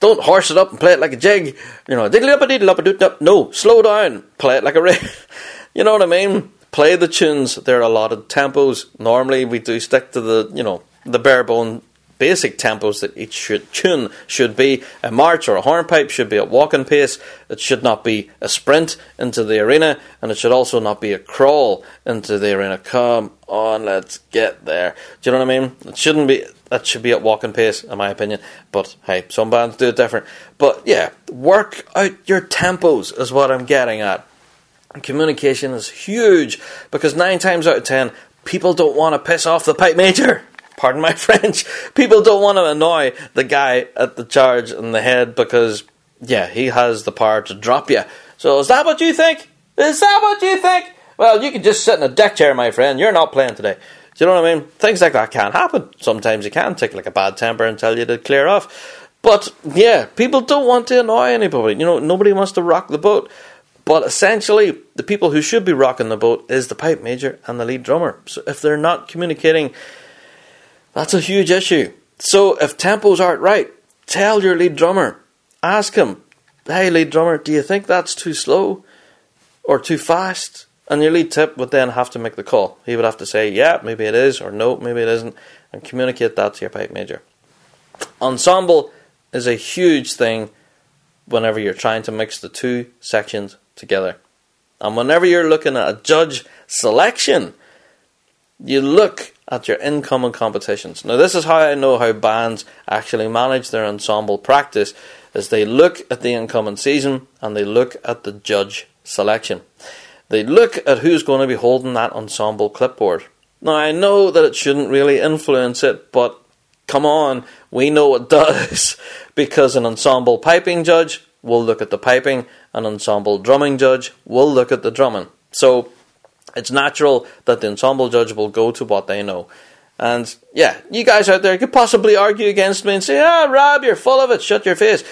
Don't horse it up and play it like a jig. You know, diddly up a diddle up a doot. No, slow down. Play it like a reel. you know what I mean? play the tunes. There are a lot of tempos. Normally, we do stick to the you know the bare bone basic tempos that each should, tune should be. A march or a hornpipe should be at walking pace. It should not be a sprint into the arena, and it should also not be a crawl into the arena. Come on, let's get there. Do you know what I mean? It shouldn't be. That should be at walking pace, in my opinion. But hey, some bands do it different. But yeah, work out your tempos is what I'm getting at communication is huge because nine times out of ten, people don't want to piss off the pipe major. Pardon my French. People don't want to annoy the guy at the charge in the head because, yeah, he has the power to drop you. So is that what you think? Is that what you think? Well, you can just sit in a deck chair, my friend. You're not playing today. Do you know what I mean? Things like that can happen. Sometimes you can take like a bad temper and tell you to clear off. But yeah, people don't want to annoy anybody. You know, nobody wants to rock the boat. But essentially, the people who should be rocking the boat is the pipe major and the lead drummer. So if they're not communicating, that's a huge issue. So if tempos aren't right, tell your lead drummer. Ask him, hey, lead drummer, do you think that's too slow or too fast? And your lead tip would then have to make the call. He would have to say, yeah, maybe it is, or no, maybe it isn't, and communicate that to your pipe major. Ensemble is a huge thing whenever you're trying to mix the two sections together. And whenever you're looking at a judge selection, you look at your incoming competitions. Now, this is how I know how bands actually manage their ensemble practice: is they look at the incoming season and they look at the judge selection. They look at who's going to be holding that ensemble clipboard. Now, I know that it shouldn't really influence it, but come on, we know it does because an ensemble piping judge will look at the piping, an ensemble drumming judge will look at the drumming. So it's natural that the ensemble judge will go to what they know. And yeah, you guys out there could possibly argue against me and say, ah, Rab, you're full of it, shut your face.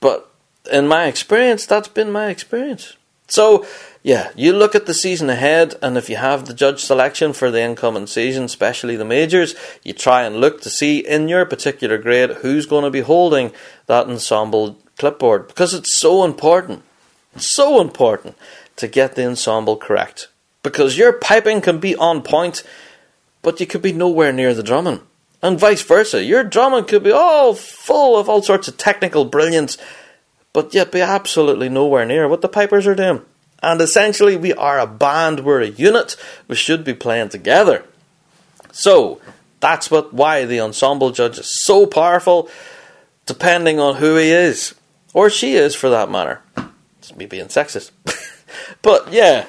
But in my experience, that's been my experience. So, yeah, you look at the season ahead, and if you have the judge selection for the incoming season, especially the majors, you try and look to see in your particular grade who's going to be holding that ensemble clipboard because it's so important. It's So important to get the ensemble correct because your piping can be on point, but you could be nowhere near the drumming. And vice versa. Your drumming could be all full of all sorts of technical brilliance, but yet be absolutely nowhere near what the pipers are doing. And essentially, we are a band, we're a unit, we should be playing together. So, that's what why the ensemble judge is so powerful, depending on who he is, or she is for that matter. It's me being sexist. but yeah,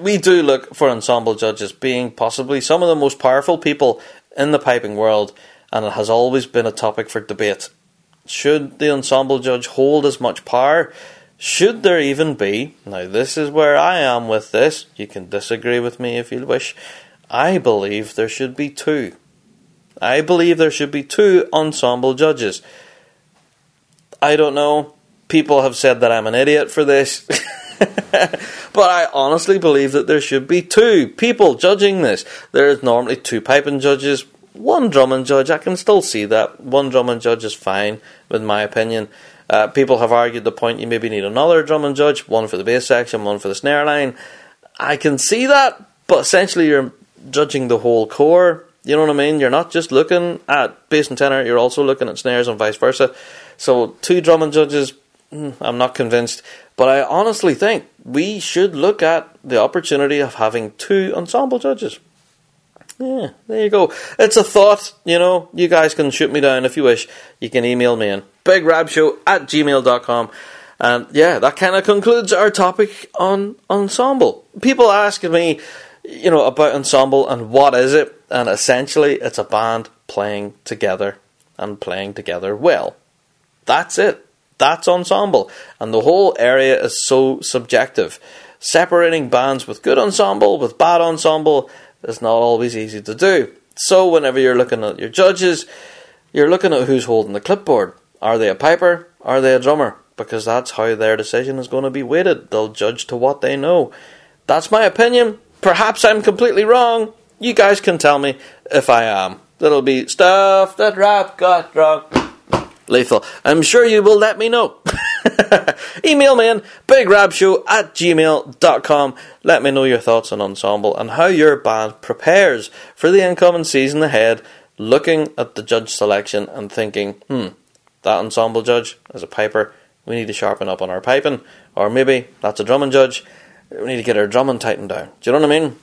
we do look for ensemble judges being possibly some of the most powerful people in the piping world, and it has always been a topic for debate. Should the ensemble judge hold as much power? Should there even be? Now, this is where I am with this. You can disagree with me if you wish. I believe there should be two. I believe there should be two ensemble judges. I don't know. People have said that I'm an idiot for this. but I honestly believe that there should be two people judging this. There is normally two piping judges, one drumming judge. I can still see that. One drumming judge is fine, in my opinion. Uh, people have argued the point you maybe need another drumming judge, one for the bass section, one for the snare line. I can see that, but essentially you're judging the whole core. You know what I mean? You're not just looking at bass and tenor, you're also looking at snares and vice versa. So, two drumming judges, hmm, I'm not convinced. But I honestly think we should look at the opportunity of having two ensemble judges. Yeah, there you go. It's a thought, you know. You guys can shoot me down if you wish. You can email me in bigrabshow at gmail.com. And yeah, that kind of concludes our topic on ensemble. People asking me, you know, about ensemble and what is it? And essentially, it's a band playing together and playing together well. That's it. That's ensemble. And the whole area is so subjective. Separating bands with good ensemble, with bad ensemble, is not always easy to do. So, whenever you're looking at your judges, you're looking at who's holding the clipboard. Are they a piper? Are they a drummer? Because that's how their decision is going to be weighted. They'll judge to what they know. That's my opinion. Perhaps I'm completely wrong. You guys can tell me if I am. That'll be stuff that Rab got wrong lethal. I'm sure you will let me know. Email me in bigrabshow at gmail.com. Let me know your thoughts on Ensemble and how your band prepares for the incoming season ahead, looking at the judge selection and thinking, hmm, that ensemble judge is a piper. We need to sharpen up on our piping. Or maybe that's a drumming judge. We need to get our drumming tightened down. Do you know what I mean?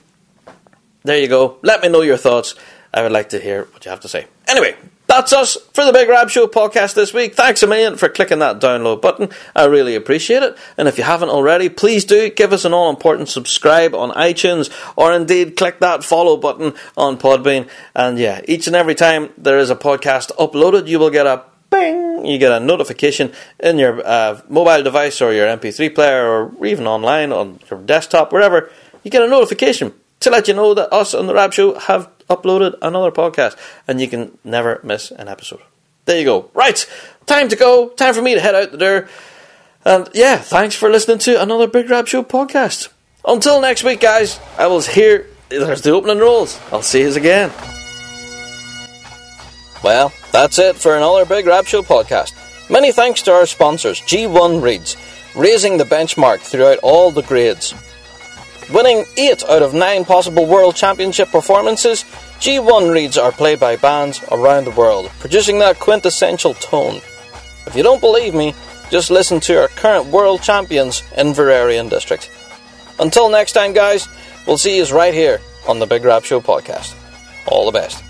There you go. Let me know your thoughts. I would like to hear what you have to say. Anyway, that's us for the Big Rab Show podcast this week. Thanks a million for clicking that download button. I really appreciate it. And if you haven't already, please do give us an all important subscribe on iTunes or indeed click that follow button on Podbean. And yeah, each and every time there is a podcast uploaded, you will get a bing you get a notification in your uh, mobile device or your MP3 player or even online on your desktop, wherever. You get a notification to let you know that us on the Rab Show have uploaded another podcast, and you can never miss an episode. There you go. Right, time to go. Time for me to head out the door. And yeah, thanks for listening to another Big Rab Show podcast. Until next week, guys, I was here. There's the opening rolls. I'll see you again. Well, that's it for another Big Rab Show podcast. Many thanks to our sponsors, G1 Reeds, raising the benchmark throughout all the grades. Winning 8 out of 9 possible World Championship performances, G1 Reeds are played by bands around the world, producing that quintessential tone. If you don't believe me, just listen to our current world champions Inveraray and District. Until next time, guys, we'll see you right here on the Big Rab Show podcast. All the best.